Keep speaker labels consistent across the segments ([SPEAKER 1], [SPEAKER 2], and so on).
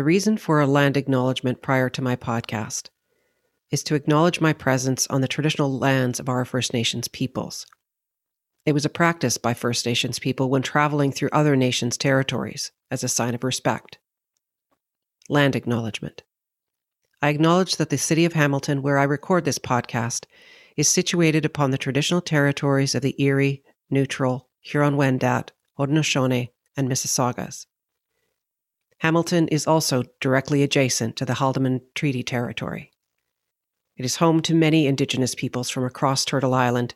[SPEAKER 1] The reason for a land acknowledgement prior to my podcast is to acknowledge my presence on the traditional lands of our First Nations peoples. It was a practice by First Nations people when traveling through other nations' territories as a sign of respect. Land acknowledgement. I acknowledge that the city of Hamilton, where I record this podcast, is situated upon the traditional territories of the Erie, Neutral, Huron Wendat, Haudenosaunee, and Mississaugas. Hamilton is also directly adjacent to the Haldimand Treaty Territory. It is home to many Indigenous peoples from across Turtle Island,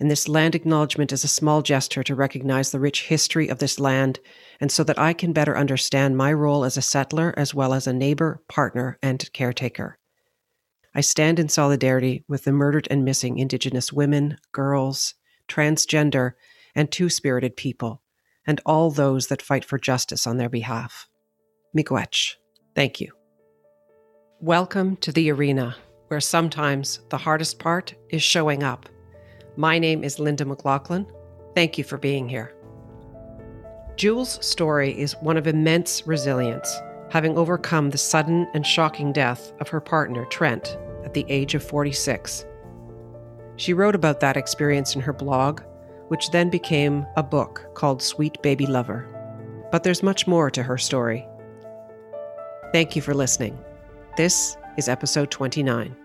[SPEAKER 1] and this land acknowledgement is a small gesture to recognize the rich history of this land and so that I can better understand my role as a settler as well as a neighbor, partner, and caretaker. I stand in solidarity with the murdered and missing Indigenous women, girls, transgender, and two spirited people, and all those that fight for justice on their behalf. Miigwech. Thank you. Welcome to the arena, where sometimes the hardest part is showing up. My name is Linda McLachlan. Thank you for being here. Jule's story is one of immense resilience, having overcome the sudden and shocking death of her partner, Trent, at the age of 46. She wrote about that experience in her blog, which then became a book called Sweet Baby Lover. But there's much more to her story. Thank you for listening. This is episode 29.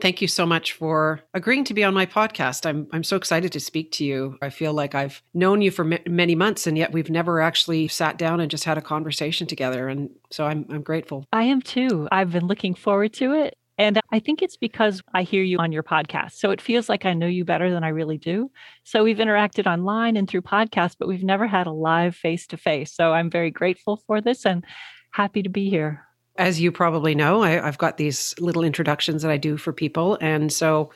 [SPEAKER 1] Thank you so much for agreeing to be on my podcast. I'm I'm so excited to speak to you. I feel like I've known you for m- many months and yet we've never actually sat down and just had a conversation together and so I'm I'm grateful.
[SPEAKER 2] I am too. I've been looking forward to it. And I think it's because I hear you on your podcast. So it feels like I know you better than I really do. So we've interacted online and through podcasts, but we've never had a live face to face. So I'm very grateful for this and happy to be here.
[SPEAKER 1] As you probably know, I, have got these little introductions that I do for people. And so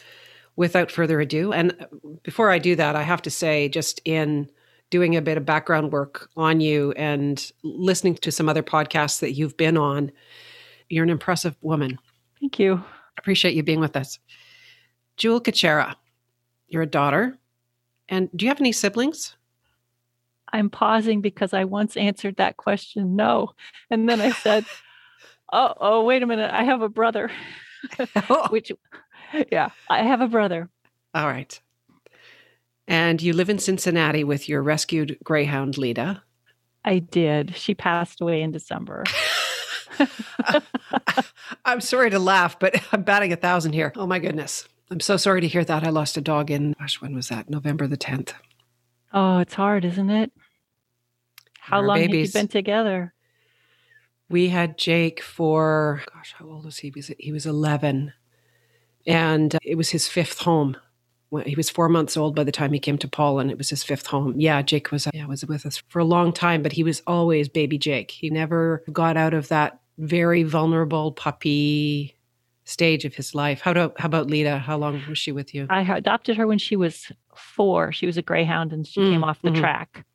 [SPEAKER 1] without further ado, and uh, before I do that, I have to say, just in doing a bit of background work on you and listening to some other podcasts that you've been on, you're an impressive woman.
[SPEAKER 2] Thank you.
[SPEAKER 1] Appreciate you being with us. Jule Kucera, you're a daughter. And do you have any siblings?
[SPEAKER 2] I'm pausing because I once answered that question no. And then I said, Oh, oh, wait a minute. I have a brother. Oh. Which yeah, I have a brother.
[SPEAKER 1] All right. And you live in Cincinnati with your rescued greyhound Lita.
[SPEAKER 2] I did. She passed away in December.
[SPEAKER 1] I'm sorry to laugh, but I'm batting a thousand here. Oh my goodness. I'm so sorry to hear that. I lost a dog in, gosh, when was that? November the 10th.
[SPEAKER 2] Oh, it's hard, isn't it? How long babies. have you been together?
[SPEAKER 1] We had Jake for, gosh, how old was he? He was, he was 11. And uh, it was his fifth home. He was four months old by the time he came to Paul, and It was his fifth home. Yeah, Jake was yeah was with us for a long time, but he was always baby Jake. He never got out of that very vulnerable puppy stage of his life. How, do, how about Lita? How long was she with you?
[SPEAKER 2] I adopted her when she was four. She was a greyhound and she mm, came off the mm-hmm. track.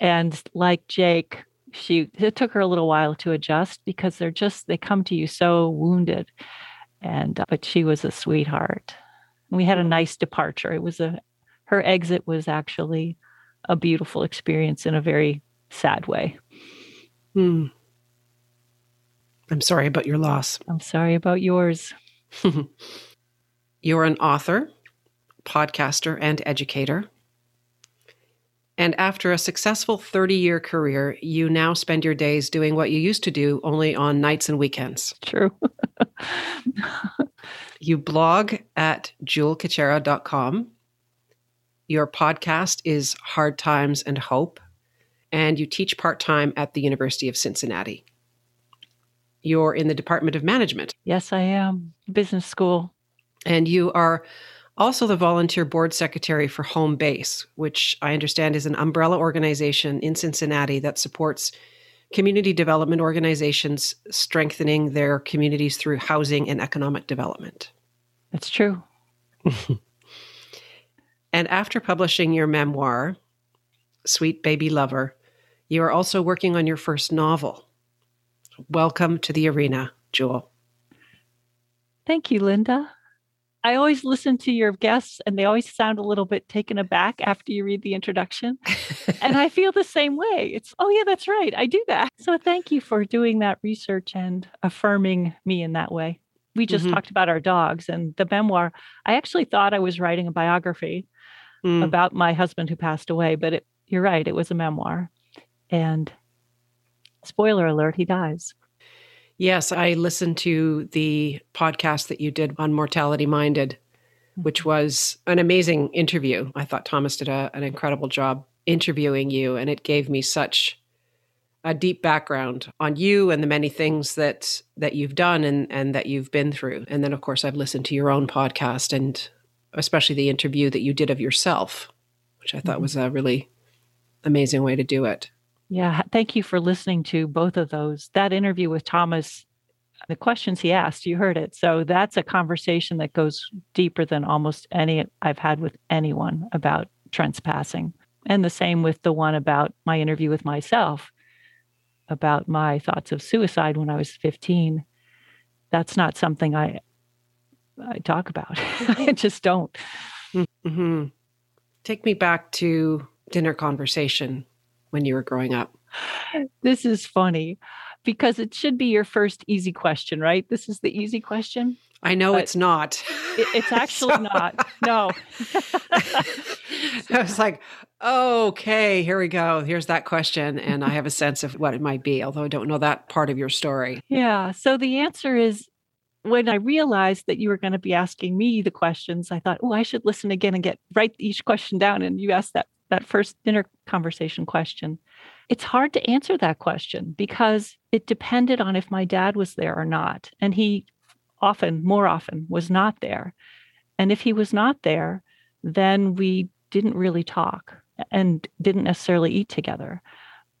[SPEAKER 2] And like Jake, she it took her a little while to adjust because they're just they come to you so wounded. And uh, but she was a sweetheart. We had a nice departure. It was a her exit was actually a beautiful experience in a very sad way.
[SPEAKER 1] Hmm. I'm sorry about your loss.
[SPEAKER 2] I'm sorry about yours.
[SPEAKER 1] You're an author, podcaster, and educator. And after a successful 30 year career, you now spend your days doing what you used to do only on nights and weekends.
[SPEAKER 2] True.
[SPEAKER 1] you blog at julekucera.com. Your podcast is Hard Times and Hope. And you teach part time at the University of Cincinnati you're in the Department of Management.
[SPEAKER 2] Yes, I am. Business school.
[SPEAKER 1] And you are also the volunteer board secretary for Homebase, which I understand is an umbrella organization in Cincinnati that supports community development organizations strengthening their communities through housing and economic development.
[SPEAKER 2] That's true.
[SPEAKER 1] and after publishing your memoir, Sweet Baby Lover, you are also working on your first novel. Welcome to the arena, Jule.
[SPEAKER 2] Thank you, Linda. I always listen to your guests and they always sound a little bit taken aback after you read the introduction. and I feel the same way. It's, oh, yeah, that's right. I do that. So thank you for doing that research and affirming me in that way. We just mm-hmm. talked about our dogs and the memoir. I actually thought I was writing a biography mm. about my husband who passed away, but it, you're right, it was a memoir. And spoiler alert, he dies.
[SPEAKER 1] Yes, I listened to the podcast that you did on Mortality Minded, which mm-hmm. was an amazing interview. I thought Thomas did a, an incredible job interviewing you, and it gave me such a deep background on you and the many things that that you've done and and that you've been through. And then of course I've listened to your own podcast and especially the interview that you did of yourself, which I thought mm-hmm. was a really amazing way to do it.
[SPEAKER 2] Yeah, thank you for listening to both of those. That interview with Thomas, the questions he asked, you heard it. So that's a conversation that goes deeper than almost any I've had with anyone about Trent's passing. And the same with the one about my interview with myself about my thoughts of suicide when I was 15. That's not something I I talk about. I just don't.
[SPEAKER 1] Mm-hmm. Take me back to dinner conversation when you were growing up?
[SPEAKER 2] This is funny because it should be your first easy question, right? This is the easy question.
[SPEAKER 1] I know but it's not.
[SPEAKER 2] It, it's actually so... not. No.
[SPEAKER 1] I was like, okay, here we go. Here's that question. And I have a sense of what it might be, although I don't know that part of your story.
[SPEAKER 2] Yeah. So the answer is when I realized that you were going to be asking me the questions, I thought, oh, I should listen again and get write each question down. And you asked that that first dinner conversation question, it's hard to answer that question because it depended on if my dad was there or not. And he often, more often, was not there. And if he was not there, then we didn't really talk and didn't necessarily eat together.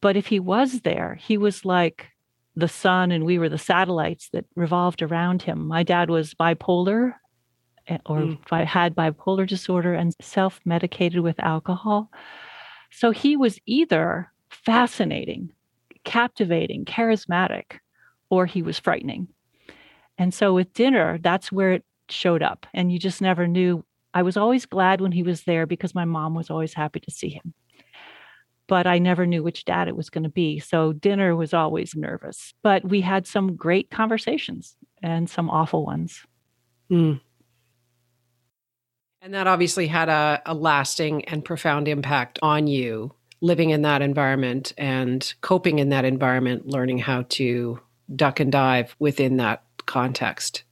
[SPEAKER 2] But if he was there, he was like the sun and we were the satellites that revolved around him. My dad was bipolar or mm. had bipolar disorder and self medicated with alcohol. So he was either fascinating, captivating, charismatic, or he was frightening. And so with dinner, that's where it showed up. And you just never knew. I was always glad when he was there because my mom was always happy to see him. But I never knew which dad it was going to be. So dinner was always nervous. But we had some great conversations and some awful ones.
[SPEAKER 1] Mm. And that obviously had a, a lasting and profound impact on you living in that environment and coping in that environment, learning how to duck and dive within that context.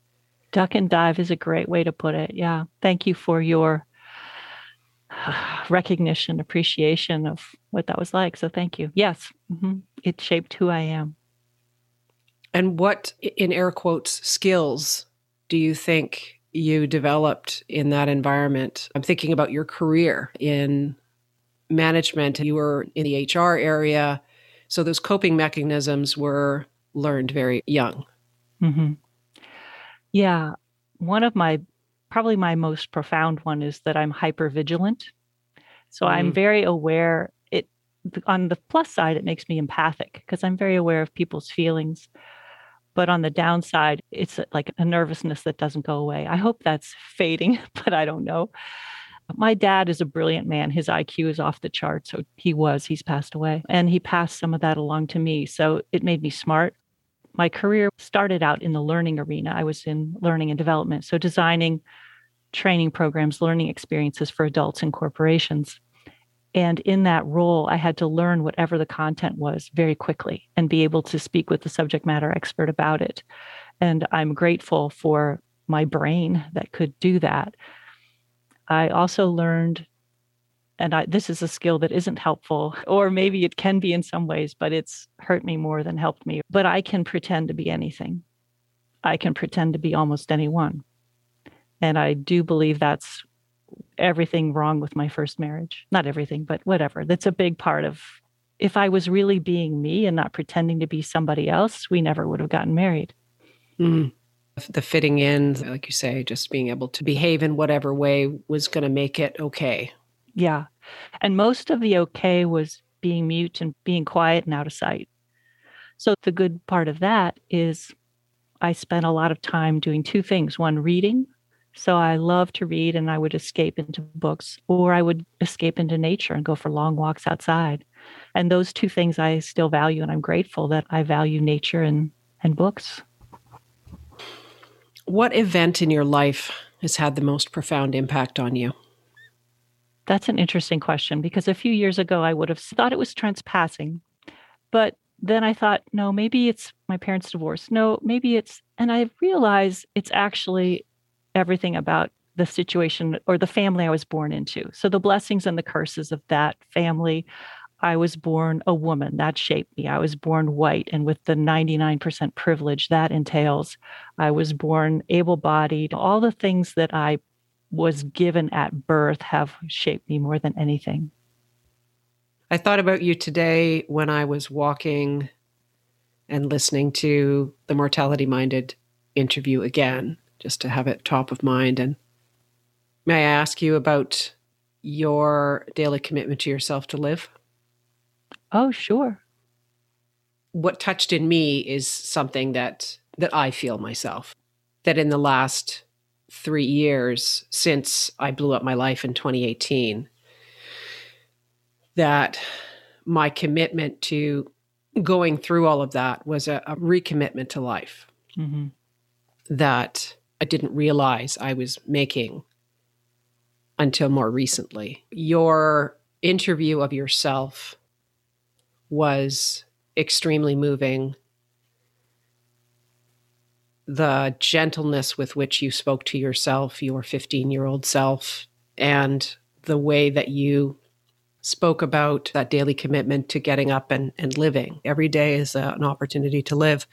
[SPEAKER 2] Duck and dive is a great way to put it. Yeah. Thank you for your recognition, appreciation of what that was like. So thank you. Yes, mm-hmm. it shaped who I am.
[SPEAKER 1] And what, in air quotes, skills do you think you developed in that environment. I'm thinking about your career in management. You were in the HR area. So those coping mechanisms were learned very young.
[SPEAKER 2] Mm-hmm. Yeah. One of my, probably my most profound one is that I'm hyper vigilant. So mm. I'm very aware. It on the plus side, it makes me empathic because I'm very aware of people's feelings. But on the downside, it's uh, like a nervousness that doesn't go away. I hope that's fading, but I don't know. My dad is a brilliant man. His IQ is off the chart. So he was, he's passed away. And he passed some of that along to me. So it made me smart. My career started out in the learning arena. I was in learning and development. So designing training programs, learning experiences for adults and corporations. And in that role, I had to learn whatever the content was very quickly and be able to speak with the subject matter expert about it. And I'm grateful for my brain that could do that. I also learned, and I, this is a skill that isn't helpful, or maybe it can be in some ways, but it's hurt me more than helped me. But I can pretend to be anything. I can pretend to be almost anyone. And I do believe that's everything wrong with my first marriage. Not everything, but whatever. That's a big part of if I was really being me and not pretending to be somebody else, we never would have gotten married.
[SPEAKER 1] Mm. The fitting in, like you say, just being able to behave in whatever way was going to make it okay.
[SPEAKER 2] Yeah. And most of the okay was being mute and being quiet and out of sight. So the good part of that is I spent a lot of time doing two things one, reading So I love to read and I would escape into books or I would escape into nature and go for long walks outside. And those two things I still value and I'm grateful that I value nature and, and books.
[SPEAKER 1] What event in your life has had the most profound impact on you?
[SPEAKER 2] That's an interesting question because a few years ago I would have thought it was Trent's passing. But then I thought, no, maybe it's my parents' divorce. No, maybe it's, and I realized it's actually everything about the situation or the family I was born into. So the blessings and the curses of that family. I was born a woman. That shaped me. I was born white and with the 99% privilege that entails. I was born able bodied. All the things that I was given at birth have shaped me more than anything.
[SPEAKER 1] I thought about you today when I was walking and listening to the Mortality Minded interview again just to have it top of mind. And may I ask you about your daily commitment to yourself to live?
[SPEAKER 2] Oh, sure.
[SPEAKER 1] What touched in me is something that that I feel myself. That in the last 3 years since I blew up my life in 2018 that my commitment to going through all of that was a, a recommitment to life. Mm-hmm. That I didn't realize I was making until more recently. Your interview of yourself was extremely moving. The gentleness with which you spoke to yourself, your 15 year old self, and the way that you spoke about that daily commitment to getting up and, and living. Every day is a, an opportunity to live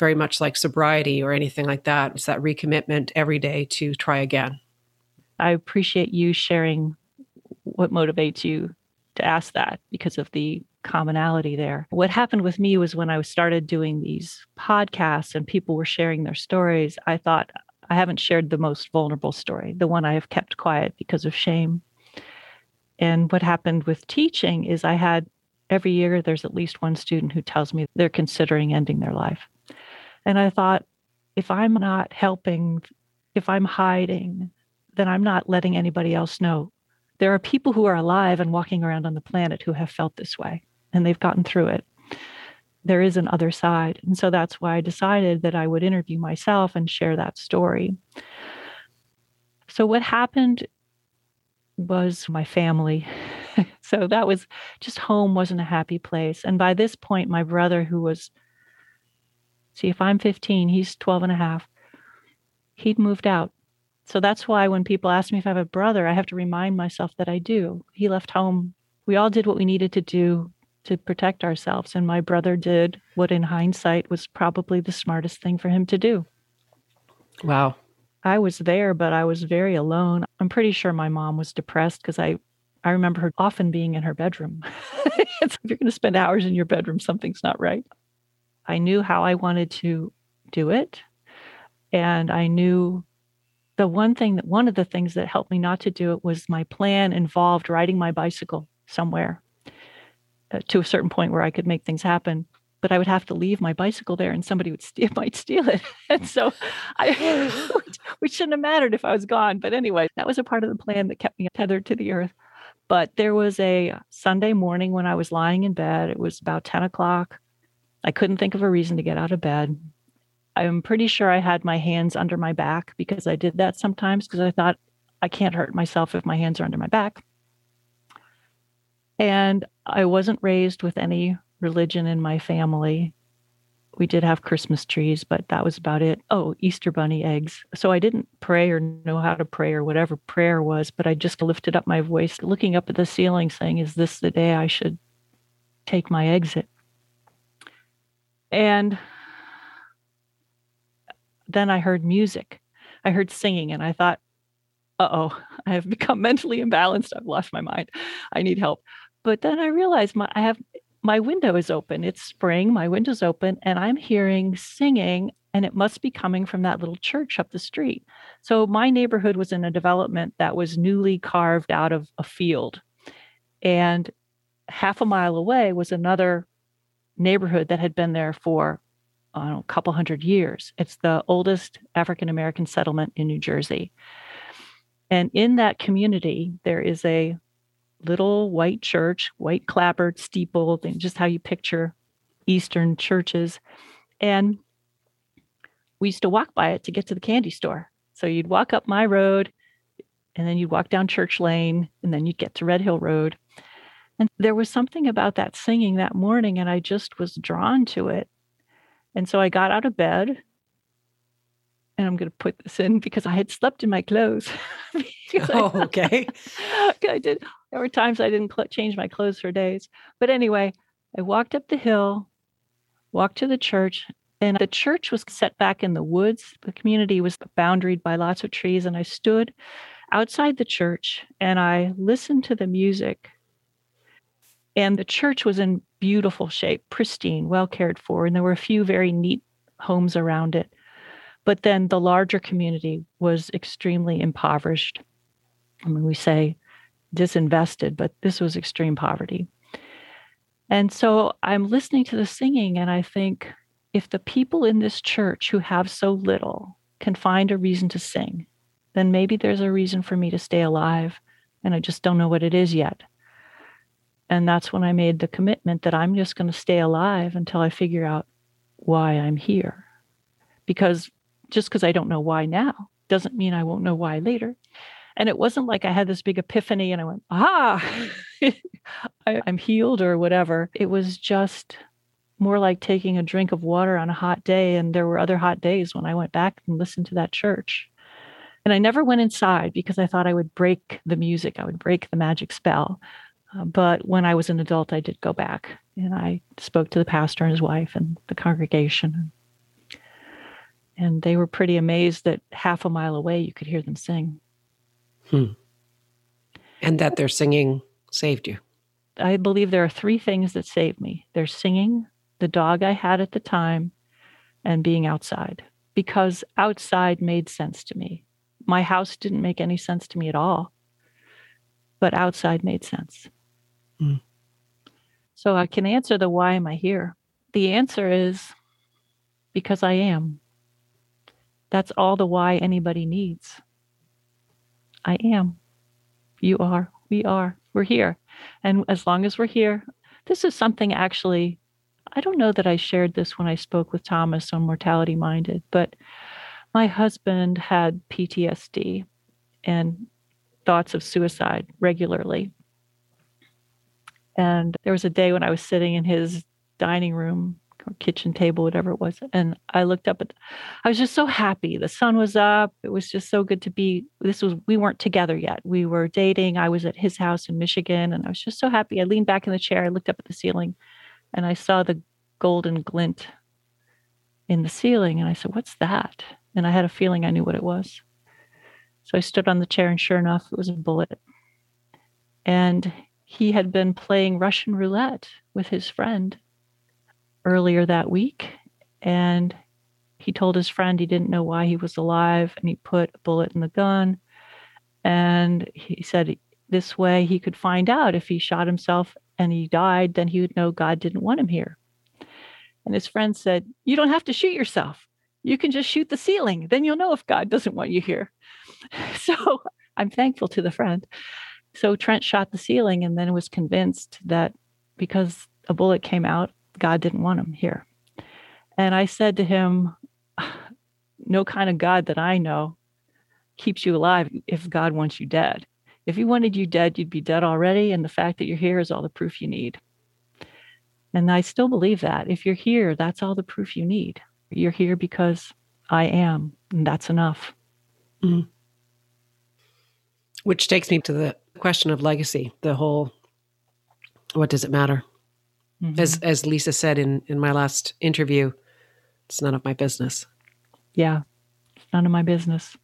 [SPEAKER 1] very much like sobriety or anything like that. It's that recommitment every day to try again.
[SPEAKER 2] I appreciate you sharing what motivates you to ask that because of the commonality there. What happened with me was when I started doing these podcasts and people were sharing their stories, I thought I haven't shared the most vulnerable story, the one I have kept quiet because of shame. And what happened with teaching is I had every year there's at least one student who tells me they're considering ending their life. And I thought, if I'm not helping, if I'm hiding, then I'm not letting anybody else know. There are people who are alive and walking around on the planet who have felt this way and they've gotten through it. There is an other side. And so that's why I decided that I would interview myself and share that story. So, what happened was my family. so, that was just home wasn't a happy place. And by this point, my brother, who was See, if I'm 15, he's 12 and a half. He'd moved out. So that's why when people ask me if I have a brother, I have to remind myself that I do. He left home. We all did what we needed to do to protect ourselves. And my brother did what, in hindsight, was probably the smartest thing for him to do.
[SPEAKER 1] Wow.
[SPEAKER 2] I was there, but I was very alone. I'm pretty sure my mom was depressed because I, I remember her often being in her bedroom. if you're going to spend hours in your bedroom, something's not right. I knew how I wanted to do it. And I knew the one thing that one of the things that helped me not to do it was my plan involved riding my bicycle somewhere uh, to a certain point where I could make things happen. But I would have to leave my bicycle there and somebody would steal, might steal it. and so I, which shouldn't have mattered if I was gone. But anyway, that was a part of the plan that kept me tethered to the earth. But there was a Sunday morning when I was lying in bed. It was about 10 o'clock. I couldn't think of a reason to get out of bed. I'm pretty sure I had my hands under my back because I did that sometimes because I thought I can't hurt myself if my hands are under my back. And I wasn't raised with any religion in my family. We did have Christmas trees, but that was about it. Oh, Easter bunny eggs. So I didn't pray or know how to pray or whatever prayer was, but I just lifted up my voice, looking up at the ceiling, saying, Is this the day I should take my exit? And then I heard music. I heard singing, and I thought, uh oh, I have become mentally imbalanced. I've lost my mind. I need help. But then I realized my I have my window is open. It's spring, my window's open, and I'm hearing singing, and it must be coming from that little church up the street. So my neighborhood was in a development that was newly carved out of a field. And half a mile away was another neighborhood that had been there for know, a couple hundred years. It's the oldest African American settlement in New Jersey. And in that community, there is a little white church, white clapboard, steeple, just how you picture Eastern churches. And we used to walk by it to get to the candy store. So you'd walk up my road, and then you'd walk down Church Lane, and then you'd get to Red Hill Road. And there was something about that singing that morning, and I just was drawn to it. And so I got out of bed, and I'm going to put this in because I had slept in my clothes.
[SPEAKER 1] oh, okay.
[SPEAKER 2] I did. There were times I didn't cl- change my clothes for days. But anyway, I walked up the hill, walked to the church, and the church was set back in the woods. The community was boundaried by lots of trees. And I stood outside the church and I listened to the music. And the church was in beautiful shape, pristine, well cared for. And there were a few very neat homes around it. But then the larger community was extremely impoverished. I mean, we say disinvested, but this was extreme poverty. And so I'm listening to the singing and I think, if the people in this church who have so little can find a reason to sing, then maybe there's a reason for me to stay alive. And I just don't know what it is yet. And that's when I made the commitment that I'm just going to stay alive until I figure out why I'm here. Because just because I don't know why now doesn't mean I won't know why later. And it wasn't like I had this big epiphany and I went, ah, I, I'm healed or whatever. It was just more like taking a drink of water on a hot day. And there were other hot days when I went back and listened to that church. And I never went inside because I thought I would break the music, I would break the magic spell. Uh, but when I was an adult, I did go back and I spoke to the pastor and his wife and the congregation. And they were pretty amazed that half a mile away you could hear them sing.
[SPEAKER 1] Hmm. And that their singing saved you.
[SPEAKER 2] I believe there are three things that saved me their singing, the dog I had at the time, and being outside because outside made sense to me. My house didn't make any sense to me at all, but outside made sense. Mm. So I can answer the why am I here? The answer is because I am. That's all the why anybody needs. I am. You are. We are. We're here. And as long as we're here, this is something actually I don't know that I shared this when I spoke with Thomas on Mortality Minded, but my husband had PTSD and thoughts of suicide regularly. And there was a day when I was sitting in his dining room or kitchen table, whatever it was, and I looked up at I was just so happy. The sun was up. It was just so good to be this was we weren't together yet. We were dating. I was at his house in Michigan and I was just so happy. I leaned back in the chair, I looked up at the ceiling and I saw the golden glint in the ceiling. And I said, What's that? And I had a feeling I knew what it was. So I stood on the chair, and sure enough, it was a bullet. And he had been playing Russian roulette with his friend earlier that week. And he told his friend he didn't know why he was alive, and he put a bullet in the gun. And he said this way he could find out if he shot himself and he died, then he would know God didn't want him here. And his friend said, You don't have to shoot yourself. You can just shoot the ceiling. Then you'll know if God doesn't want you here. So I'm thankful to the friend. So Trent shot the ceiling and then was convinced that because a bullet came out, God didn't want him here. And I said to him, No kind of God that I know keeps you alive if God wants you dead. If he wanted you dead, you'd be dead already. And the fact that you're here is all the proof you need. And I still believe that. If you're here, that's all the proof you need. You're here because I am, and that's enough. Mm.
[SPEAKER 1] Which takes me to the question of legacy, the whole what does it matter? Mm-hmm. As as Lisa said in in my last interview, it's none of my business.
[SPEAKER 2] Yeah. It's none of my business.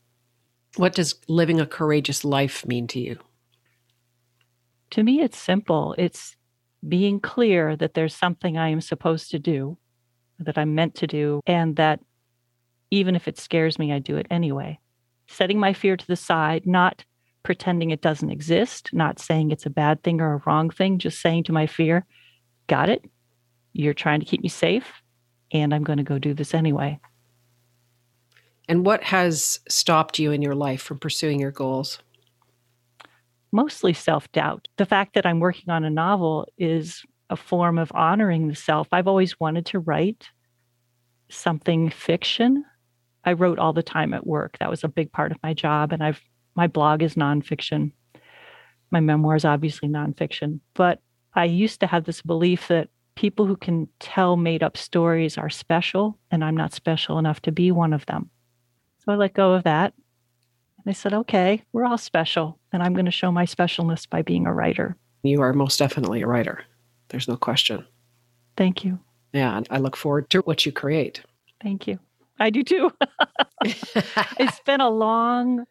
[SPEAKER 1] What does living a courageous life mean to you?
[SPEAKER 2] To me it's simple. It's being clear that there's something I am supposed to do, that I'm meant to do, and that even if it scares me, I do it anyway. Setting my fear to the side, not pretending it doesn't exist, not saying it's a bad thing or a wrong thing, just saying to my fear, Got it? You're trying to keep me safe. and I'm going to go do this anyway.
[SPEAKER 1] And what has stopped you in your life from pursuing your goals?
[SPEAKER 2] Mostly self doubt. The fact that I'm working on a novel is a form of honoring the self. I've always wanted to write something fiction. I wrote all the time at work. That was a big part of my job. And I've my blog is nonfiction. My memoir is obviously nonfiction. But I used to have this belief that people who can tell made up stories are special, and I'm not special enough to be one of them. So I let go of that. And I said, okay, we're all special, and I'm going to show my specialness by being a writer.
[SPEAKER 1] You are most definitely a writer. There's no question.
[SPEAKER 2] Thank you.
[SPEAKER 1] Yeah, I look forward to what you create.
[SPEAKER 2] Thank you. I do too. it's been a long,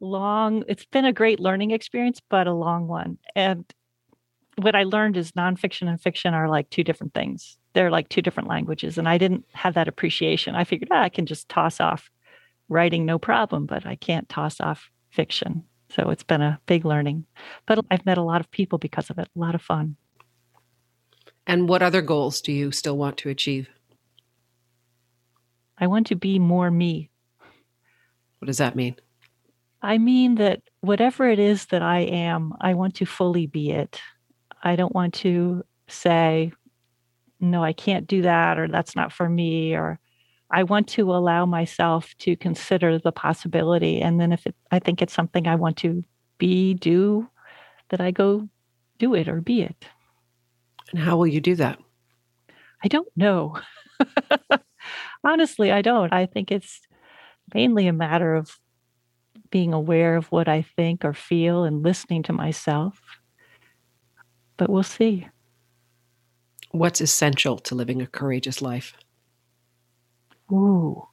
[SPEAKER 2] long, it's been a great learning experience, but a long one. And what I learned is nonfiction and fiction are like two different things. They're like two different languages. And I didn't have that appreciation. I figured ah, I can just toss off writing no problem, but I can't toss off fiction. So it's been a big learning. But I've met a lot of people because of it, a lot of fun.
[SPEAKER 1] And what other goals do you still want to achieve?
[SPEAKER 2] I want to be more me.
[SPEAKER 1] What does that mean?
[SPEAKER 2] I mean that whatever it is that I am, I want to fully be it. I don't want to say, no, I can't do that, or that's not for me, or I want to allow myself to consider the possibility. And then if it, I think it's something I want to be, do, that I go do it or be it.
[SPEAKER 1] And how will you do that?
[SPEAKER 2] I don't know. Honestly, I don't. I think it's mainly a matter of being aware of what I think or feel and listening to myself but we'll see.
[SPEAKER 1] What's essential to living a courageous life?
[SPEAKER 2] Ooh.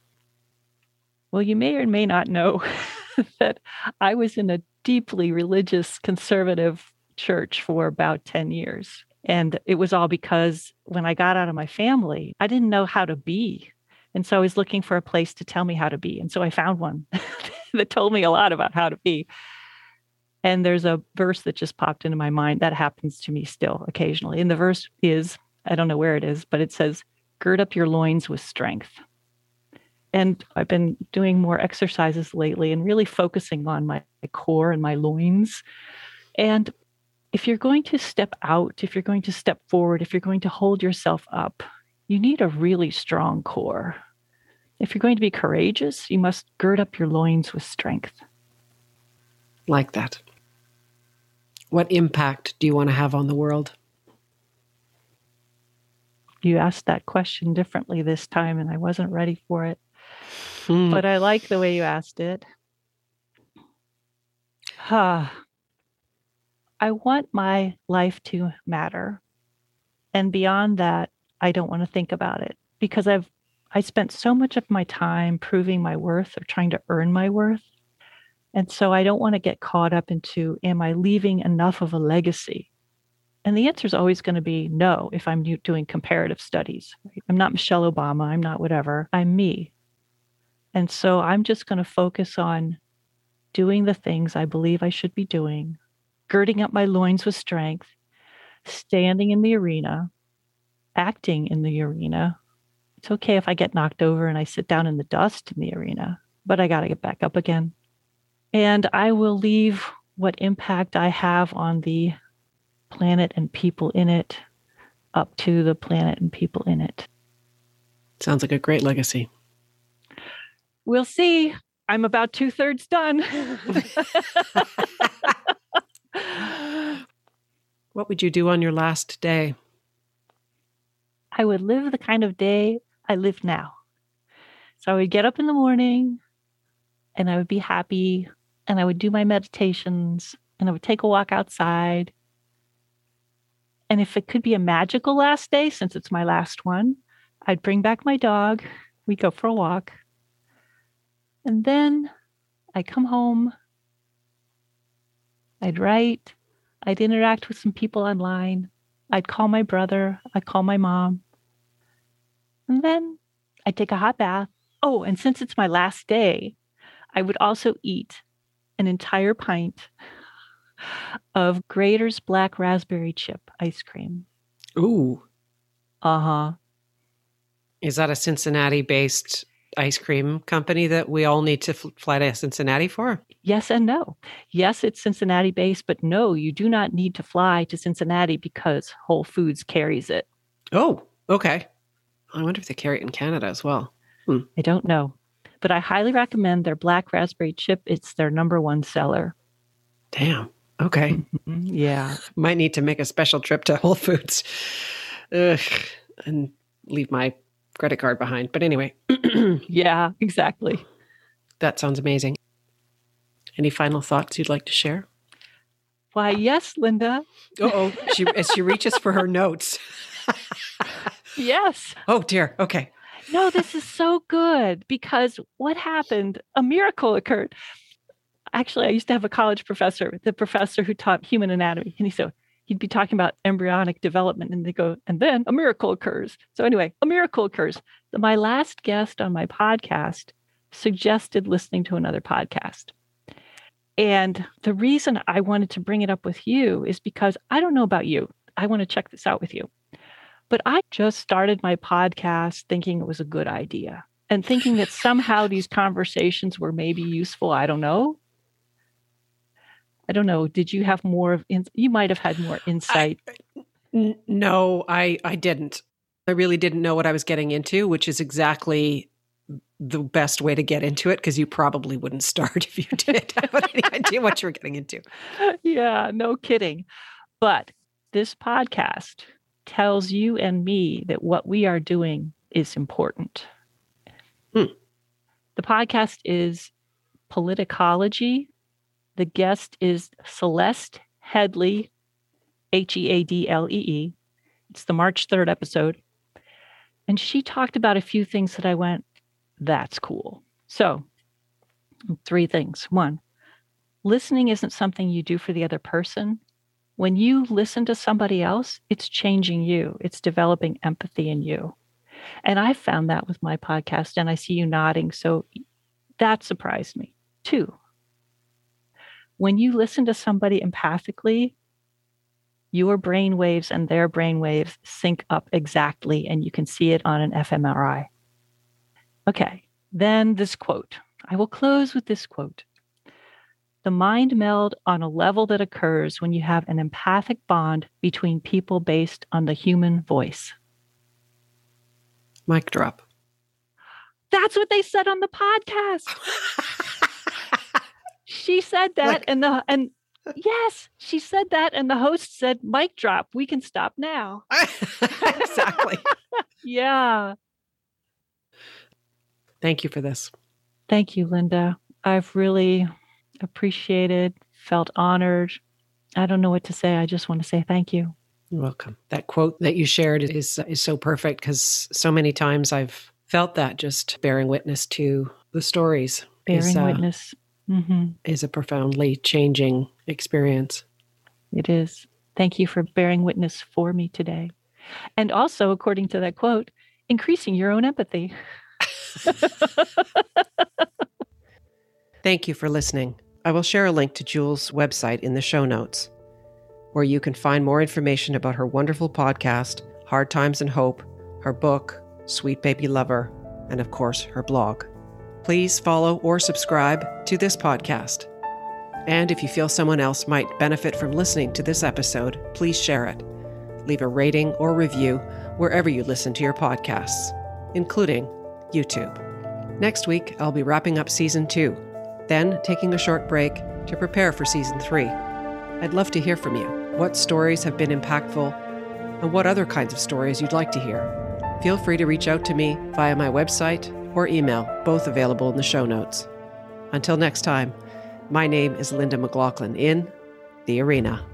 [SPEAKER 2] Well, you may or may not know that I was in a deeply religious conservative church for about 10 years. And it was all because when I got out of my family, I didn't know how to be. And so I was looking for a place to tell me how to be. And so I found one that told me a lot about how to be. And there's a verse that just popped into my mind that happens to me still occasionally. And the verse is I don't know where it is, but it says, Gird up your loins with strength. And I've been doing more exercises lately and really focusing on my core and my loins. And if you're going to step out, if you're going to step forward, if you're going to hold yourself up, you need a really strong core. If you're going to be courageous, you must gird up your loins with strength.
[SPEAKER 1] Like that. What impact do you want to have on the world?
[SPEAKER 2] You asked that question differently this time, and I wasn't ready for it. Hmm. But I like the way you asked it. Huh. I want my life to matter. And beyond that, I don't want to think about it because I've I spent so much of my time proving my worth or trying to earn my worth and so I don't want to get caught up into am I leaving enough of a legacy? And the answer is always going to be no if I'm doing comparative studies. I'm not Michelle Obama, I'm not whatever, I'm me. And so I'm just going to focus on doing the things I believe I should be doing, girding up my loins with strength, standing in the arena, acting in the arena. It's okay if I get knocked over and I sit down in the dust in the arena, but I got to get back up again and I will leave what impact I have on the planet and people in it up to the planet and people in it.
[SPEAKER 1] Sounds like a great legacy.
[SPEAKER 2] We'll see. I'm about two thirds done.
[SPEAKER 1] what would you do on your last day?
[SPEAKER 2] I would live the kind of day I live now. So I would get up in the morning and I would be happy and I would do my meditations and I would take a walk outside. And if it could be a magical last day, since it's my last one, I'd bring back my dog. We'd go for a walk. And then I'd come home. I'd write. I'd interact with some people online. I'd call my brother. I'd call my mom. And then I'd take a hot bath. Oh, and since it's my last day, I would also eat an entire pint of Graeter's black raspberry chip ice cream.
[SPEAKER 1] Ooh.
[SPEAKER 2] Uh huh.
[SPEAKER 1] Is that a Cincinnati based ice cream company that we all need to f- fly to Cincinnati for?
[SPEAKER 2] Yes and no. Yes, it's Cincinnati based, but no, you do not need to fly to Cincinnati because Whole Foods carries it.
[SPEAKER 1] Oh, okay. I wonder if they carry it in Canada as well.
[SPEAKER 2] Hmm. I don't know, but I highly recommend their black raspberry chip. It's their number one seller.
[SPEAKER 1] Damn. Okay.
[SPEAKER 2] Yeah.
[SPEAKER 1] Might need to make a special trip to Whole Foods Ugh, and leave my credit card behind. But anyway.
[SPEAKER 2] yeah, exactly.
[SPEAKER 1] That sounds amazing. Any final thoughts you'd like to share?
[SPEAKER 2] Why, yes, Linda.
[SPEAKER 1] oh, she as she reaches for her notes.
[SPEAKER 2] yes.
[SPEAKER 1] Oh dear. Okay.
[SPEAKER 2] No, this is so good because what happened? A miracle occurred. Actually, I used to have a college professor, the professor who taught human anatomy, and he said he'd be talking about embryonic development, and they go, and then a miracle occurs. So anyway, a miracle occurs. My last guest on my podcast suggested listening to another podcast. And the reason I wanted to bring it up with you is because I don't know about you. I want to check this out with you. But I just started my podcast thinking it was a good idea and thinking that somehow these conversations were maybe useful. I don't know. I don't know. Did you have more of in, you might have had more insight?
[SPEAKER 1] I, n- no, I I didn't. I really didn't know what I was getting into, which is exactly the best way to get into it because you probably wouldn't start if you did have any idea what you were getting into.
[SPEAKER 2] Yeah, no kidding. But this podcast tells you and me that what we are doing is important. Hmm. The podcast is Politicology. The guest is Celeste Headlee, H E A D L E E. It's the March 3rd episode. And she talked about a few things that I went, that's cool. So, three things. One, listening isn't something you do for the other person. When you listen to somebody else, it's changing you, it's developing empathy in you. And I found that with my podcast, and I see you nodding. So that surprised me. Two, when you listen to somebody empathically, your brain waves and their brain waves sync up exactly, and you can see it on an fMRI. Okay, then this quote. I will close with this quote. The mind meld on a level that occurs when you have an empathic bond between people based on the human voice.
[SPEAKER 1] Mic drop.
[SPEAKER 2] That's what they said on the podcast. she said that like, and the and yes, she said that and the host said mic drop. We can stop now.
[SPEAKER 1] exactly.
[SPEAKER 2] yeah.
[SPEAKER 1] Thank you for this.
[SPEAKER 2] Thank you, Linda. I've really appreciated, felt honored. I don't know what to say. I just want to say thank you.
[SPEAKER 1] You're welcome. That quote that you shared is is so perfect because so many times I've felt that just bearing witness to the stories.
[SPEAKER 2] Bearing
[SPEAKER 1] is,
[SPEAKER 2] uh, witness
[SPEAKER 1] mm-hmm. is a profoundly changing experience.
[SPEAKER 2] It is. Thank you for bearing witness for me today. And also, according to that quote, increasing your own empathy.
[SPEAKER 1] Thank you for listening. I will share a link to Jule's website in the show notes, where you can find more information about her wonderful podcast, Hard Times and Hope, her book, Sweet Baby Lover, and of course, her blog. Please follow or subscribe to this podcast. And if you feel someone else might benefit from listening to this episode, please share it. Leave a rating or review wherever you listen to your podcasts, including YouTube. Next week, I'll be wrapping up season two, then taking a short break to prepare for season three. I'd love to hear from you. What stories have been impactful, and what other kinds of stories you'd like to hear. Feel free to reach out to me via my website or email, both available in the show notes. Until next time, my name is Linda McLachlan in The Arena.